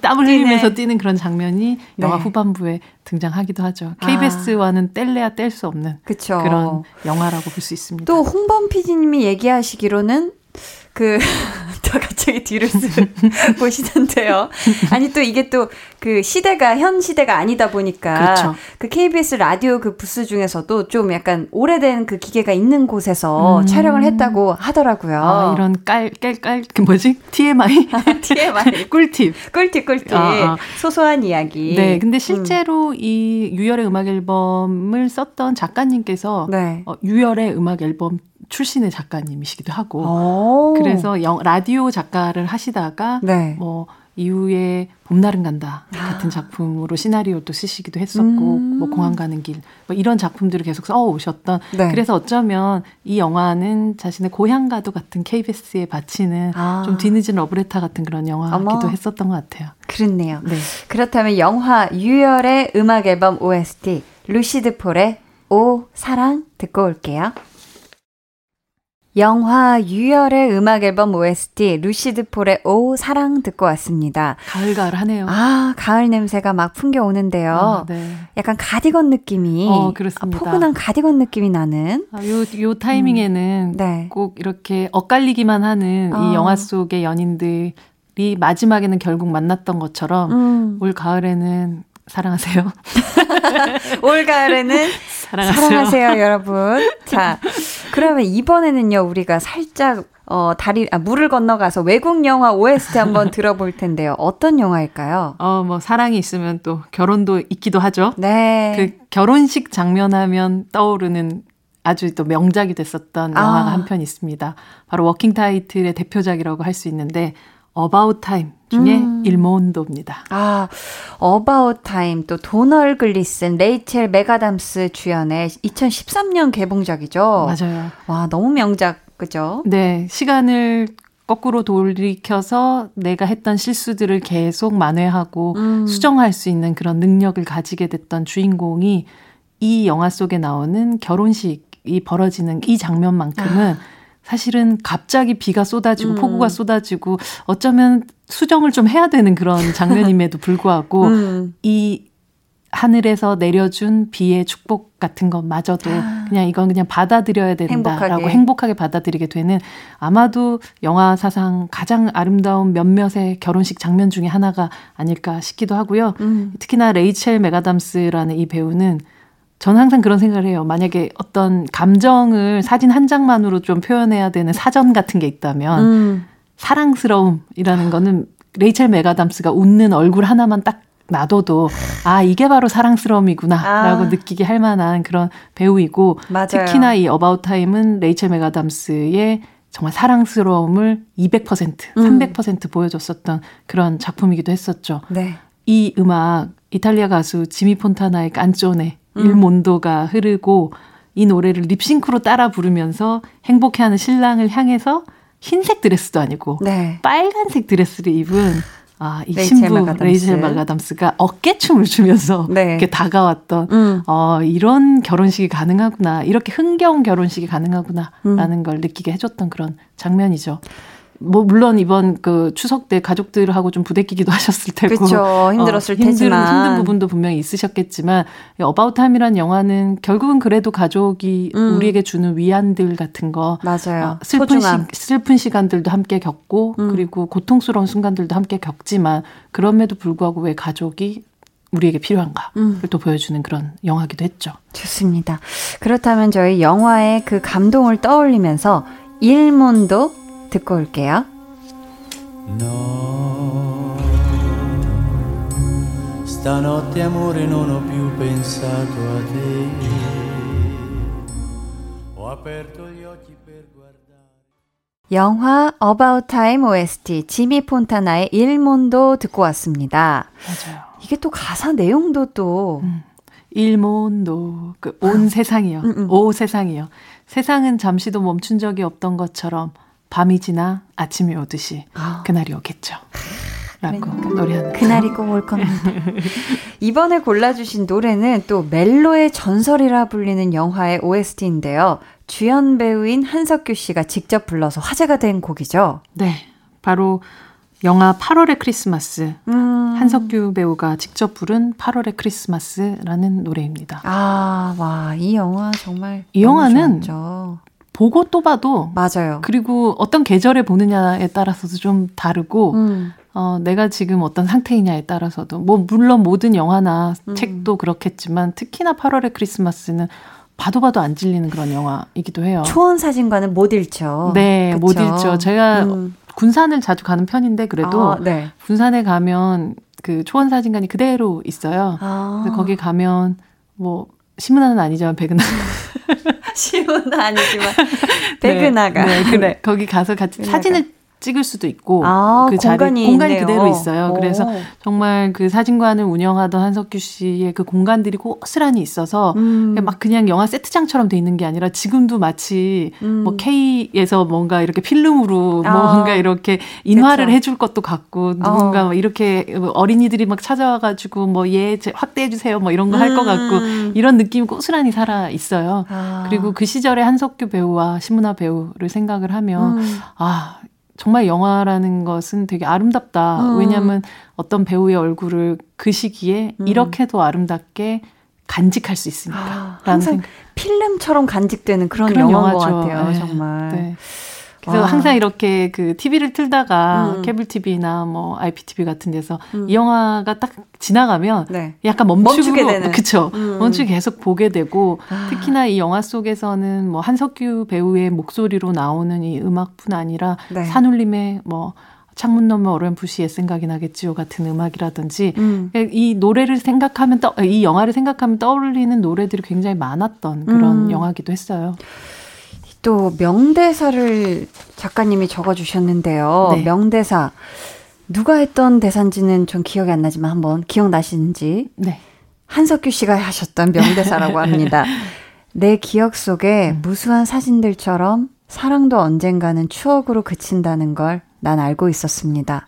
땀을 흘리면서 뛰는 그런 장면이 네. 영화 후반부에 등장하기도 하죠. KBS와는 뗄래야 뗄 수 없는 그쵸. 그런 영화라고 볼 수 있습니다.
또 홍범 PD님이 얘기하시기로는 그, 저 갑자기 뒤를 보시던데요. 아니, 또 이게 또 그 시대가 현 시대가 아니다 보니까. 그렇죠. 그 KBS 라디오 그 부스 중에서도 좀 약간 오래된 그 기계가 있는 곳에서 음. 촬영을 했다고 하더라고요.
아, 이런 깔, 깔, 깔, 그 뭐지? TMI?
TMI.
꿀팁.
꿀팁, 꿀팁. 아, 아. 소소한 이야기.
네, 근데 실제로 음. 이 유열의 음악 앨범을 썼던 작가님께서 네. 어, 유열의 음악 앨범 출신의 작가님이시기도 하고 오. 그래서 영, 라디오 작가를 하시다가 네. 뭐 이후에 봄날은 간다 같은 아. 작품으로 시나리오도 쓰시기도 했었고 음. 뭐 공항 가는 길 뭐 이런 작품들을 계속 써 오셨던 네. 그래서 어쩌면 이 영화는 자신의 고향과도 같은 KBS에 바치는 아. 좀 뒤늦은 러브레터 같은 그런 영화기도. 했었던 것 같아요.
그렇네요. 네. 그렇다면 영화 유열의 음악 앨범 OST 루시드 폴의 오 사랑 듣고 올게요. 영화 유열의 음악 앨범 OST 루시드 폴의 오 사랑 듣고 왔습니다.
가을가을하네요.
아 가을 냄새가 막 풍겨 오는데요. 아, 네. 약간 가디건 느낌이 어, 그렇습니다. 아, 포근한 가디건 느낌이 나는.
아, 요, 요 타이밍에는 음, 네. 꼭 이렇게 엇갈리기만 하는 어. 이 영화 속의 연인들 이 마지막에는 결국 만났던 것처럼 음. 올 가을에는 사랑하세요.
올 가을에는 사랑하세요. 사랑하세요, 여러분. 자, 그러면 이번에는요, 우리가 살짝 어, 다리, 아, 물을 건너가서 외국 영화 OST 한번 들어볼 텐데요. 어떤 영화일까요?
어, 뭐, 사랑이 있으면 또 결혼도 있기도 하죠.
네.
그 결혼식 장면 하면 떠오르는 아주 또 명작이 됐었던 아. 영화가 한편 있습니다. 바로 Working Title의 대표작이라고 할 수 있는데, About Time 중에 음. Il Mondo입니다.
아, About Time 또 도널 글리슨, 레이첼 맥아담스 주연의 2013년 개봉작이죠.
맞아요.
와, 너무 명작 그죠?
네, 시간을 거꾸로 돌이켜서 내가 했던 실수들을 계속 만회하고 음. 수정할 수 있는 그런 능력을 가지게 됐던 주인공이 이 영화 속에 나오는 결혼식이 벌어지는 이 장면만큼은 아. 사실은 갑자기 비가 쏟아지고 음. 폭우가 쏟아지고 어쩌면 수정을 좀 해야 되는 그런 장면임에도 불구하고 음. 이 하늘에서 내려준 비의 축복 같은 것마저도 아. 그냥 이건 그냥 받아들여야 된다라고 행복하게. 행복하게 받아들이게 되는 아마도 영화 사상 가장 아름다운 몇몇의 결혼식 장면 중에 하나가 아닐까 싶기도 하고요. 음. 특히나 레이첼 메가담스라는 이 배우는 저는 항상 그런 생각을 해요. 만약에 어떤 감정을 사진 한 장만으로 좀 표현해야 되는 사전 같은 게 있다면 음. 사랑스러움이라는 거는 레이첼 맥아담스가 웃는 얼굴 하나만 딱 놔둬도 아 이게 바로 사랑스러움이구나라고 아. 느끼게 할 만한 그런 배우이고
맞아요.
특히나 이 About Time은 레이첼 맥아담스의 정말 사랑스러움을 200% 300% 음. 보여줬었던 그런 작품이기도 했었죠.
네.
이 음악 이탈리아 가수 지미 폰타나의 깐쪼네 음. 일몬도가 흐르고 이 노래를 립싱크로 따라 부르면서 행복해하는 신랑을 향해서 흰색 드레스도 아니고 네. 빨간색 드레스를 입은 아, 이 신부 레이첼 마가담스가 어깨춤을 추면서 네. 이렇게 다가왔던 음. 어, 이런 결혼식이 가능하구나. 이렇게 흥겨운 결혼식이 가능하구나라는 음. 걸 느끼게 해줬던 그런 장면이죠. 뭐 물론 이번 그 추석 때 가족들하고 좀 부대끼기도 하셨을 테고
그렇죠. 힘들었을 어, 테지만
힘든, 부분도 분명히 있으셨겠지만 About Time이라는 영화는 결국은 그래도 가족이 음. 우리에게 주는 위안들 같은 거
맞아요. 어,
슬픈 시, 슬픈 시간들도 함께 겪고 음. 그리고 고통스러운 순간들도 함께 겪지만 그럼에도 불구하고 왜 가족이 우리에게 필요한가를 음. 또 보여주는 그런 영화기도 했죠.
좋습니다. 그렇다면 저희 영화의 그 감동을 떠올리면서 일문도 듣고 올게요. No, stanotte amore non ho più pensato a te. Ho aperto gli occhi per guardare. 영화 About Time OST 지미 폰타나의 일몬도 듣고 왔습니다.
맞아요.
이게 또 가사 내용도 또
음. 일몬도 그온 아. 세상이요. 음, 음. 오 세상이요. 세상은 잠시도 멈춘 적이 없던 것처럼 밤이 지나 아침이 오듯이 아. 그날이 오겠죠. 라고 그러니까. 노래하는
그날이 꼭 올 겁니다. 이번에 골라주신 노래는 또 멜로의 전설이라 불리는 영화의 OST인데요. 주연 배우인 한석규 씨가 직접 불러서 화제가 된 곡이죠.
네, 바로 영화 8월의 크리스마스 음. 한석규 배우가 직접 부른 8월의 크리스마스라는 노래입니다.
아, 와, 이 영화 정말 이
영화는
좋았죠.
보고 또 봐도
맞아요.
그리고 어떤 계절에 보느냐에 따라서도 좀 다르고 음. 어, 내가 지금 어떤 상태이냐에 따라서도 뭐 물론 모든 영화나 음. 책도 그렇겠지만 특히나 8월의 크리스마스는 봐도 봐도 안 질리는 그런 영화이기도 해요.
초원 사진관은 못 잃죠.
네, 그쵸? 못 잃죠. 제가 음. 군산을 자주 가는 편인데 그래도 아, 네. 군산에 가면 그 초원 사진관이 그대로 있어요. 아. 거기 가면 뭐 신문화는 아니지만 백은하
신문은 아니지만 백은하가
네, 네, 네. 거기 가서 같이 사진을 찍을 수도 있고 아, 그 자리 공간이, 공간이 그대로 있어요. 오. 그래서 정말 그 사진관을 운영하던 한석규 씨의 그 공간들이 고스란히 있어서 음. 막 그냥 영화 세트장처럼 돼 있는 게 아니라 지금도 마치 음. 뭐 K에서 뭔가 이렇게 필름으로 아. 뭔가 이렇게 인화를 그쵸. 해줄 것도 같고 누군가 어. 이렇게 어린이들이 막 찾아와가지고 뭐예 확대해 주세요 뭐 이런 거 할것 음. 같고 이런 느낌이 고스란히 살아 있어요. 아. 그리고 그 시절에 한석규 배우와 신문화 배우를 생각을 하면 음. 아 정말 영화라는 것은 되게 아름답다. 음. 왜냐하면 어떤 배우의 얼굴을 그 시기에 음. 이렇게도 아름답게 간직할 수 있으니까. 아,
항상 생각. 필름처럼 간직되는 그런, 그런 영화인 영화죠. 것 같아요, 네. 정말. 네.
그래서 와. 항상 이렇게 그 TV를 틀다가 음. 케이블 TV나 뭐 IPTV 같은 데서 음. 이 영화가 딱 지나가면 네. 약간 멈추게 되는 그쵸 음. 멈추게 계속 보게 되고 아. 특히나 이 영화 속에서는 뭐 한석규 배우의 목소리로 나오는 이 음악뿐 아니라 네. 산울림의 뭐 창문 너머 어렴풋이 생각이 나겠지요 같은 음악이라든지 음. 이 노래를 생각하면 떠, 이 영화를 생각하면 떠올리는 노래들이 굉장히 많았던 그런 음. 영화기도 했어요.
또 명대사를 작가님이 적어주셨는데요. 네. 명대사 누가 했던 대사인지는 좀 기억이 안 나지만 한번 기억나시는지
네.
한석규 씨가 하셨던 명대사라고 합니다. 내 기억 속에 음. 무수한 사진들처럼 사랑도 언젠가는 추억으로 그친다는 걸 난 알고 있었습니다.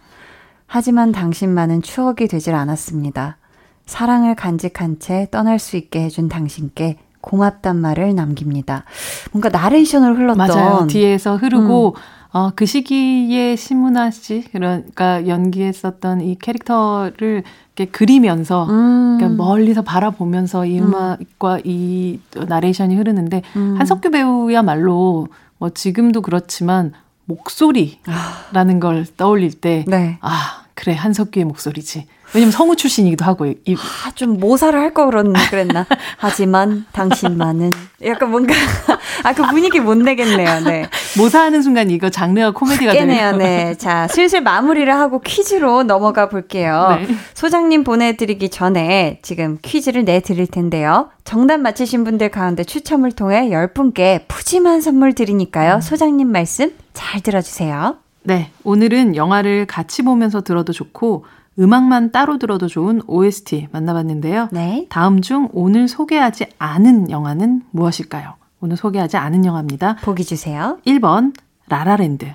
하지만 당신만은 추억이 되질 않았습니다. 사랑을 간직한 채 떠날 수 있게 해준 당신께 고맙단 말을 남깁니다. 뭔가 나레이션을 흘렀던
맞아요. 뒤에서 흐르고 음. 어, 그 시기에 신문아 씨 그러니까 연기했었던 이 캐릭터를 이렇게 그리면서 음. 그러니까 멀리서 바라보면서 이 음. 음악과 음. 이 나레이션이 흐르는데 음. 한석규 배우야말로 뭐 지금도 그렇지만 목소리라는 아. 걸 떠올릴 때 네. 아, 그래 한석규의 목소리지. 왜냐면 성우 출신이기도 하고 이,
아, 좀 모사를 할 거 그랬나? 하지만 당신만은 약간 뭔가 아 그 분위기 못 내겠네요. 네.
모사하는 순간 이거 장르가 코미디가
되네요. 네. 자, 슬슬 마무리를 하고 퀴즈로 넘어가 볼게요. 네. 소장님 보내드리기 전에 지금 퀴즈를 내드릴 텐데요. 정답 맞히신 분들 가운데 추첨을 통해 10분께 푸짐한 선물 드리니까요. 음. 소장님 말씀 잘 들어주세요.
네. 오늘은 영화를 같이 보면서 들어도 좋고 음악만 따로 들어도 좋은 OST 만나봤는데요. 네. 다음 중 오늘 소개하지 않은 영화는 무엇일까요? 오늘 소개하지 않은 영화입니다.
보기 주세요.
1번 라라랜드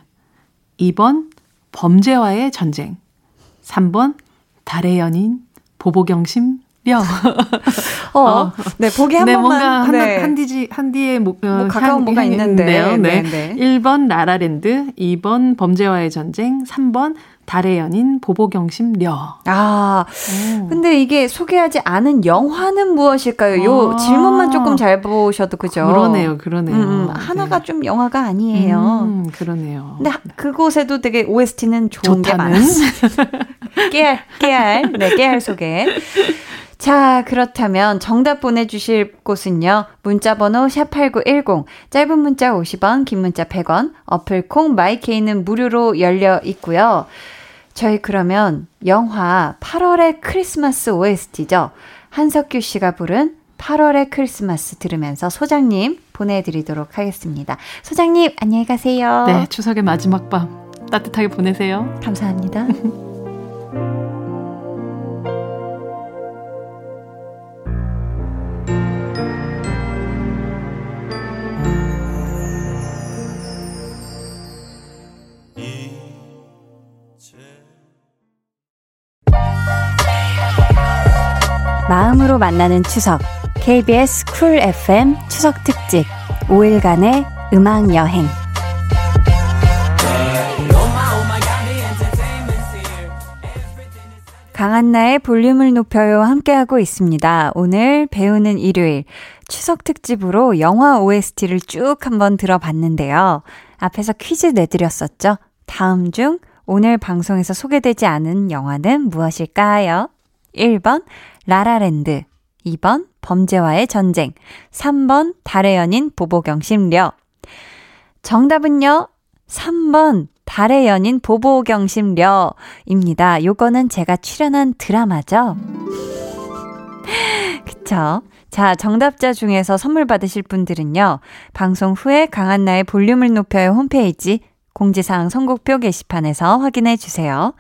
2번 범죄와의 전쟁 3번 달의 연인 보보경심 뼈.
어, 어, 네, 보기 한
네,
번만.
뭔가 네. 한, 디지 한디에 뭐,
어, 뭐 가까운 뭐가 있는데요.
네. 네. 1번 라라랜드, 2번 범죄와의 전쟁, 3번 달의 연인 보보경심려.
아, 오. 근데 이게 소개하지 않은 영화는 무엇일까요? 요 아. 질문만 조금 잘 보셔도 그죠?
그러네요, 그러네요. 음,
음. 하나가 네. 좀 영화가 아니에요.
음, 그러네요.
근데 그곳에도 되게 OST는 좋은 좋다는? 게 많았어요. 깨알, 깨알, 네, 깨알 소개. 자, 그렇다면 정답 보내주실 곳은요. 문자번호 샵8910, 짧은 문자 50원, 긴 문자 100원, 어플콩 마이케이는 무료로 열려 있고요. 저희 그러면 영화 8월의 크리스마스 OST죠. 한석규 씨가 부른 8월의 크리스마스 들으면서 소장님 보내드리도록 하겠습니다. 소장님, 안녕히 가세요.
네, 추석의 마지막 밤 따뜻하게 보내세요.
감사합니다. 마음으로 만나는 추석 KBS 쿨 FM 추석 특집 5일간의 음악 여행 강한나의 볼륨을 높여요 함께하고 있습니다. 오늘 배우는 일요일 추석 특집으로 영화 OST를 쭉 한번 들어봤는데요. 앞에서 퀴즈 내드렸었죠. 다음 중 오늘 방송에서 소개되지 않은 영화는 무엇일까요? 1번 라라랜드 2번 범죄와의 전쟁 3번 달의 연인 보보경 심려 정답은요 3번 달의 연인 보보경 심려입니다. 요거는 제가 출연한 드라마죠. 그쵸? 자, 정답자 중에서 선물 받으실 분들은요. 방송 후에 강한나의 볼륨을 높여요 홈페이지 공지사항 선곡표 게시판에서 확인해 주세요.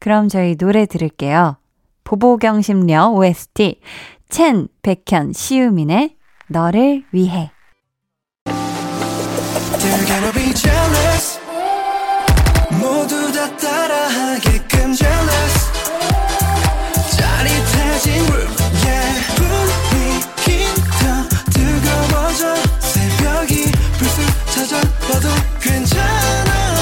그럼 저희 노래 들을게요. 보보경심녀 OST 첸, 백현, 시우민의 너를 위해. 괜찮아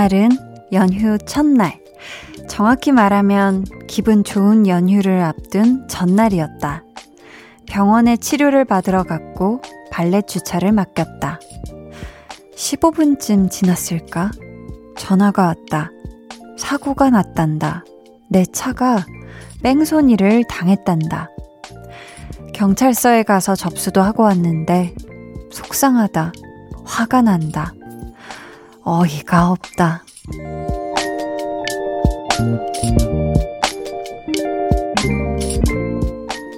그날은 연휴 첫날. 정확히 말하면 기분 좋은 연휴를 앞둔 전날이었다. 병원에 치료를 받으러 갔고 발렛 주차를 맡겼다. 15분쯤 지났을까? 전화가 왔다. 사고가 났단다. 내 차가 뺑소니를 당했단다. 경찰서에 가서 접수도 하고 왔는데 속상하다. 화가 난다. 어이가 없다.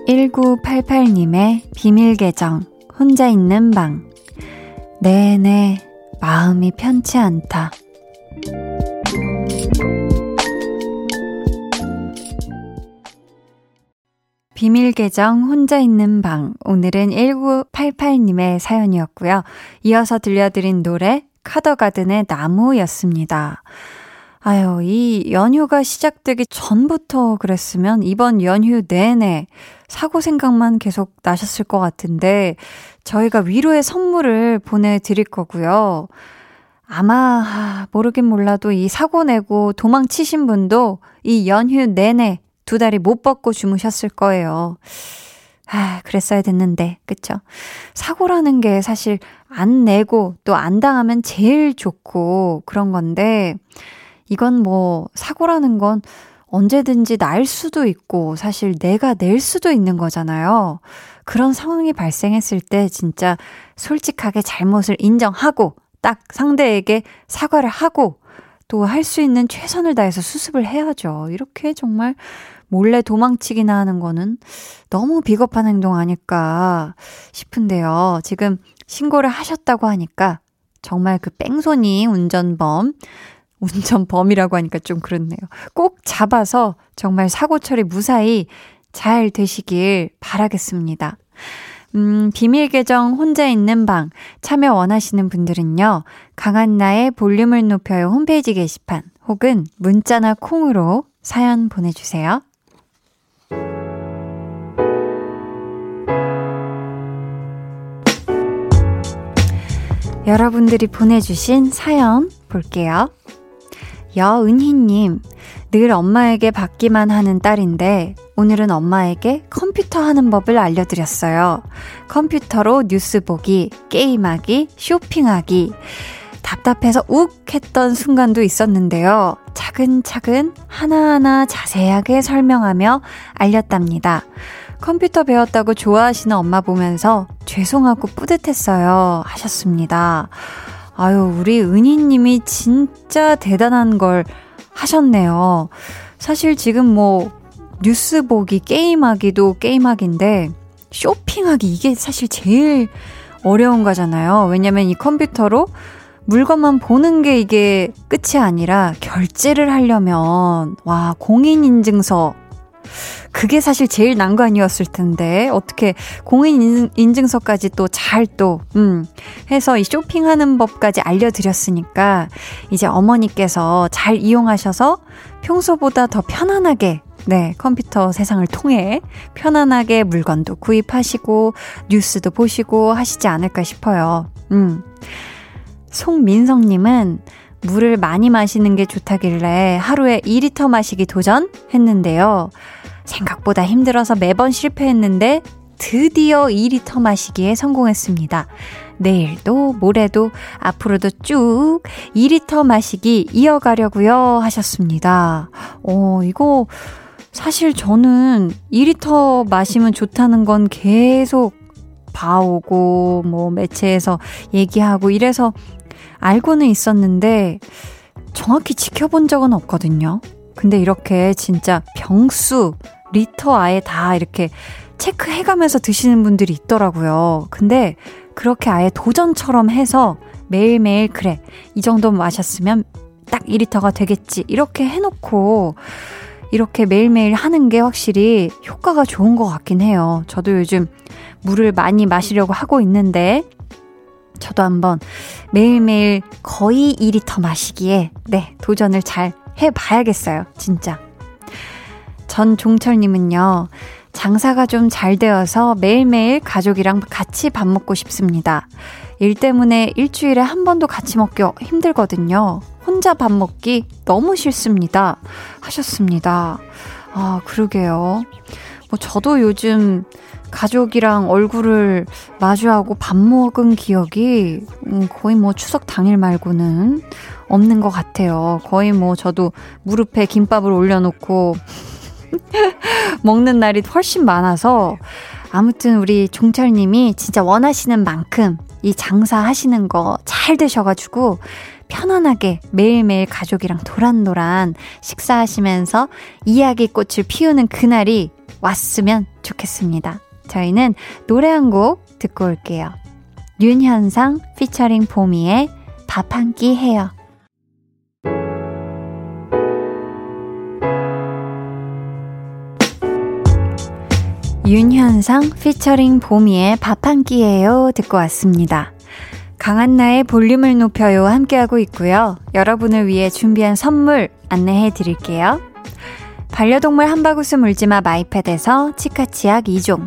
1988님의 비밀 계정, 혼자 있는 방. 내내 마음이 편치 않다. 비밀 계정 혼자 있는 방. 오늘은 1988님의 사연이었고요. 이어서 들려드린 노래 카더가든의 나무였습니다. 아유, 이 연휴가 시작되기 전부터 그랬으면 이번 연휴 내내 사고 생각만 계속 나셨을 것 같은데 저희가 위로의 선물을 보내드릴 거고요. 아마 모르긴 몰라도 이 사고 내고 도망치신 분도 이 연휴 내내 두 다리 못 벗고 주무셨을 거예요. 아, 그랬어야 됐는데, 그쵸? 사고라는 게 사실 안 내고 또 안 당하면 제일 좋고 그런 건데, 이건 뭐, 사고라는 건 언제든지 날 수도 있고, 사실 내가 낼 수도 있는 거잖아요. 그런 상황이 발생했을 때 진짜 솔직하게 잘못을 인정하고, 딱 상대에게 사과를 하고 또 할 수 있는 최선을 다해서 수습을 해야죠. 이렇게 정말 몰래 도망치기나 하는 거는 너무 비겁한 행동 아닐까 싶은데요. 지금 신고를 하셨다고 하니까 정말 그 뺑소니 운전범, 운전범이라고 하니까 좀 그렇네요. 꼭 잡아서 정말 사고 처리 무사히 잘 되시길 바라겠습니다. 음, 비밀 계정 혼자 있는 방 참여 원하시는 분들은요. 강한나의 볼륨을 높여요 홈페이지 게시판 혹은 문자나 콩으로 사연 보내주세요. 여러분들이 보내주신 사연 볼게요. 여은희님, 늘 엄마에게 받기만 하는 딸인데, 오늘은 엄마에게 컴퓨터 하는 법을 알려드렸어요. 컴퓨터로 뉴스 보기, 게임하기, 쇼핑하기. 답답해서 욱 했던 순간도 있었는데요. 차근차근 하나하나 자세하게 설명하며 알렸답니다. 컴퓨터 배웠다고 좋아하시는 엄마 보면서 죄송하고 뿌듯했어요. 하셨습니다. 아유, 우리 은희님이 진짜 대단한 걸 하셨네요. 사실 지금 뭐, 뉴스 보기, 게임하기도 게임하기인데, 쇼핑하기, 이게 사실 제일 어려운 거잖아요. 왜냐면 이 컴퓨터로 물건만 보는 게 이게 끝이 아니라 결제를 하려면, 와, 공인인증서, 그게 사실 제일 난관이었을 텐데 어떻게 공인 인증서까지 또잘또 음, 해서 이 쇼핑하는 법까지 알려드렸으니까 이제 어머니께서 잘 이용하셔서 평소보다 더 편안하게 네, 컴퓨터 세상을 통해 편안하게 물건도 구입하시고 뉴스도 보시고 하시지 않을까 싶어요. 음. 송민성 님은 물을 많이 마시는 게 좋다길래 하루에 2리터 마시기 도전 했는데요. 생각보다 힘들어서 매번 실패했는데 드디어 2리터 마시기에 성공했습니다. 내일도 모레도 앞으로도 쭉 2리터 마시기 이어가려고요 하셨습니다. 어, 이거 사실 저는 2리터 마시면 좋다는 건 계속 봐오고 뭐 매체에서 얘기하고 이래서 알고는 있었는데 정확히 지켜본 적은 없거든요. 근데 이렇게 진짜 병수, 리터 아예 다 이렇게 체크해가면서 드시는 분들이 있더라고요. 근데 그렇게 아예 도전처럼 해서 매일매일 그래, 이 정도 마셨으면 딱 2리터가 되겠지. 이렇게 해놓고 이렇게 매일매일 하는 게 확실히 효과가 좋은 것 같긴 해요. 저도 요즘 물을 많이 마시려고 하고 있는데 저도 한번 매일매일 거의 2리터 마시기에 네, 도전을 잘 해봐야겠어요. 진짜. 전종철님은요, 장사가 좀 잘 되어서 매일매일 가족이랑 같이 밥 먹고 싶습니다. 일 때문에 일주일에 한 번도 같이 먹기 힘들거든요. 혼자 밥 먹기 너무 싫습니다. 하셨습니다. 아, 그러게요. 뭐, 저도 요즘 가족이랑 얼굴을 마주하고 밥 먹은 기억이 음, 거의 뭐 추석 당일 말고는 없는 것 같아요. 거의 뭐 저도 무릎에 김밥을 올려놓고 먹는 날이 훨씬 많아서 아무튼 우리 종철님이 진짜 원하시는 만큼 이 장사 하시는 거 잘 되셔가지고 편안하게 매일매일 가족이랑 도란도란 식사하시면서 이야기 꽃을 피우는 그날이 왔으면 좋겠습니다. 저희는 노래 한 곡 듣고 올게요. 윤현상 피처링 보미의 밥 한 끼 해요. 윤현상 피처링 보미의 밥 한 끼예요 듣고 왔습니다. 강한나의 볼륨을 높여요 함께하고 있고요. 여러분을 위해 준비한 선물 안내해 드릴게요. 반려동물 한바구스 물지마 마이패드에서 치카치약 2종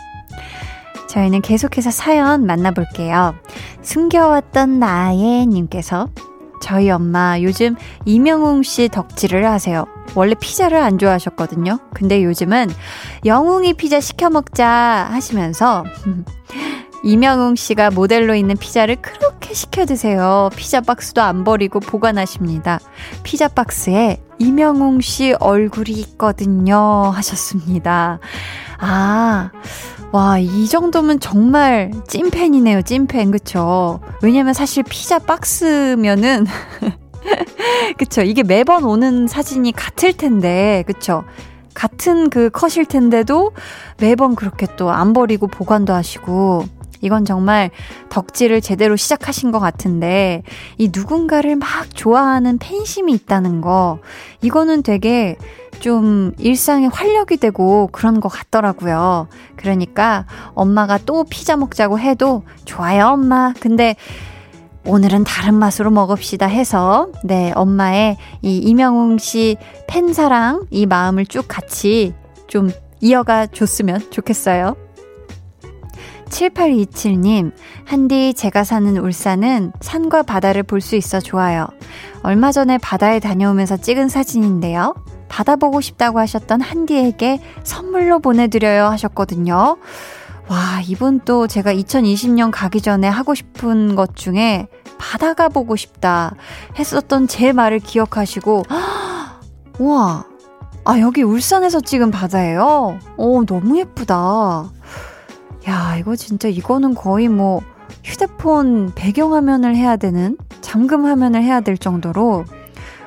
저희는 계속해서 사연 만나볼게요. 숨겨왔던 나의 님께서 저희 엄마 요즘 이명웅 씨 덕질을 하세요. 원래 피자를 안 좋아하셨거든요. 근데 요즘은 영웅이 피자 시켜 먹자 하시면서 이명웅 씨가 모델로 있는 피자를 그렇게 시켜 드세요. 피자 박스도 안 버리고 보관하십니다. 피자 박스에 이명웅 씨 얼굴이 있거든요. 하셨습니다. 아, 와, 이 정도면 정말 찐팬이네요, 찐팬. 그쵸? 왜냐면 사실 피자 박스면은, 그쵸? 이게 매번 오는 사진이 같을 텐데, 그쵸? 같은 그 컷일 텐데도 매번 그렇게 또 안 버리고 보관도 하시고, 이건 정말 덕질을 제대로 시작하신 것 같은데, 이 누군가를 막 좋아하는 팬심이 있다는 거, 이거는 되게 좀 일상에 활력이 되고 그런 것 같더라고요. 그러니까 엄마가 또 피자 먹자고 해도 좋아요, 엄마. 근데 오늘은 다른 맛으로 먹읍시다 해서, 네, 엄마의 이 이명웅 씨 팬사랑, 이 마음을 쭉 같이 좀 이어가 줬으면 좋겠어요. 7827님, 한디 제가 사는 울산은 산과 바다를 볼 수 있어 좋아요. 얼마 전에 바다에 다녀오면서 찍은 사진인데요. 바다 보고 싶다고 하셨던 한디에게 선물로 보내드려요 하셨거든요. 와, 이분 또 제가 2020년 가기 전에 하고 싶은 것 중에 바다가 보고 싶다 했었던 제 말을 기억하시고, 우와, 아, 여기 울산에서 찍은 바다예요? 오, 너무 예쁘다. 야, 이거 진짜 이거는 거의 뭐 휴대폰 배경화면을 해야 되는 잠금 화면을 해야 될 정도로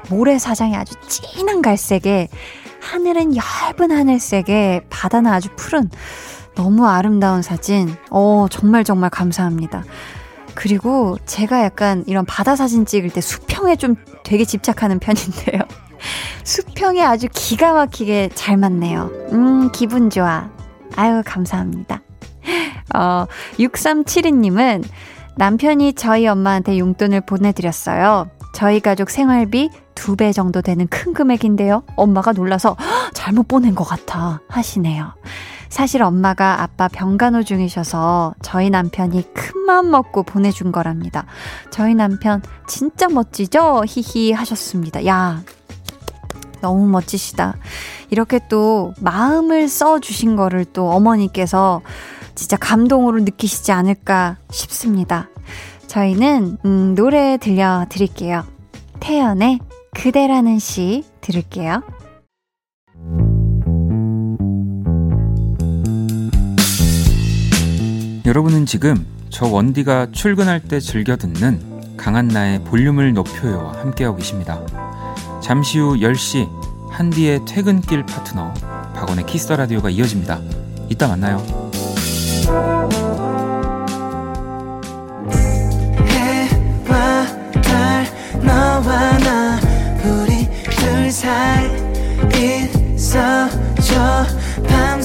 모래사장이 아주 진한 갈색에 하늘은 얇은 하늘색에 바다는 아주 푸른 너무 아름다운 사진. 어, 정말 정말 감사합니다. 그리고 제가 약간 이런 바다 사진 찍을 때 수평에 좀 되게 집착하는 편인데요. 수평에 아주 기가 막히게 잘 맞네요. 음, 기분 좋아. 아유, 감사합니다. 어, 6372님은 남편이 저희 엄마한테 용돈을 보내드렸어요. 저희 가족 생활비 두 배 정도 되는 큰 금액인데요. 엄마가 놀라서 잘못 보낸 것 같아 하시네요. 사실 엄마가 아빠 병간호 중이셔서 저희 남편이 큰맘 먹고 보내준 거랍니다. 저희 남편 진짜 멋지죠? 히히 하셨습니다. 야, 너무 멋지시다. 이렇게 또 마음을 써 주신 거를 또 어머니께서 진짜 감동으로 느끼시지 않을까 싶습니다. 저희는 음, 노래 들려드릴게요. 태연의 그대라는 시 들을게요.
여러분은 지금 저 원디가 출근할 때 즐겨 듣는 강한나의 볼륨을 높여요와 함께하고 계십니다. 잠시 후 10시 한디의 퇴근길 파트너 박원의 키스 라디오가 이어집니다. 이따 만나요.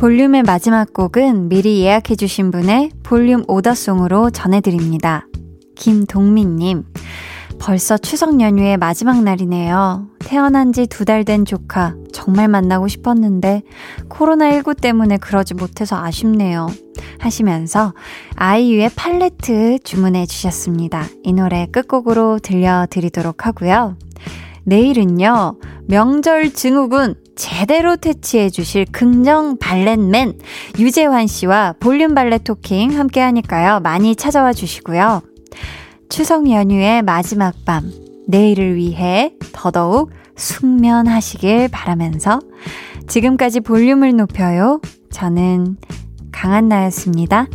볼륨의 마지막 곡은 미리 예약해주신 분의 볼륨 오더송으로 전해드립니다. 김동민님, 벌써 추석 연휴의 마지막 날이네요. 태어난 지 두 달 된 조카, 정말 만나고 싶었는데, 코로나19 때문에 그러지 못해서 아쉽네요. 하시면서 아이유의 팔레트 주문해 주셨습니다. 이 노래 끝곡으로 들려드리도록 하고요. 내일은요, 명절 증후군 제대로 퇴치해 주실 긍정 발렛맨 유재환 씨와 볼륨 발렛 토킹 함께 하니까요. 많이 찾아와 주시고요. 추석 연휴의 마지막 밤, 내일을 위해 더더욱 숙면하시길 바라면서 지금까지 볼륨을 높여요. 저는 강한나였습니다.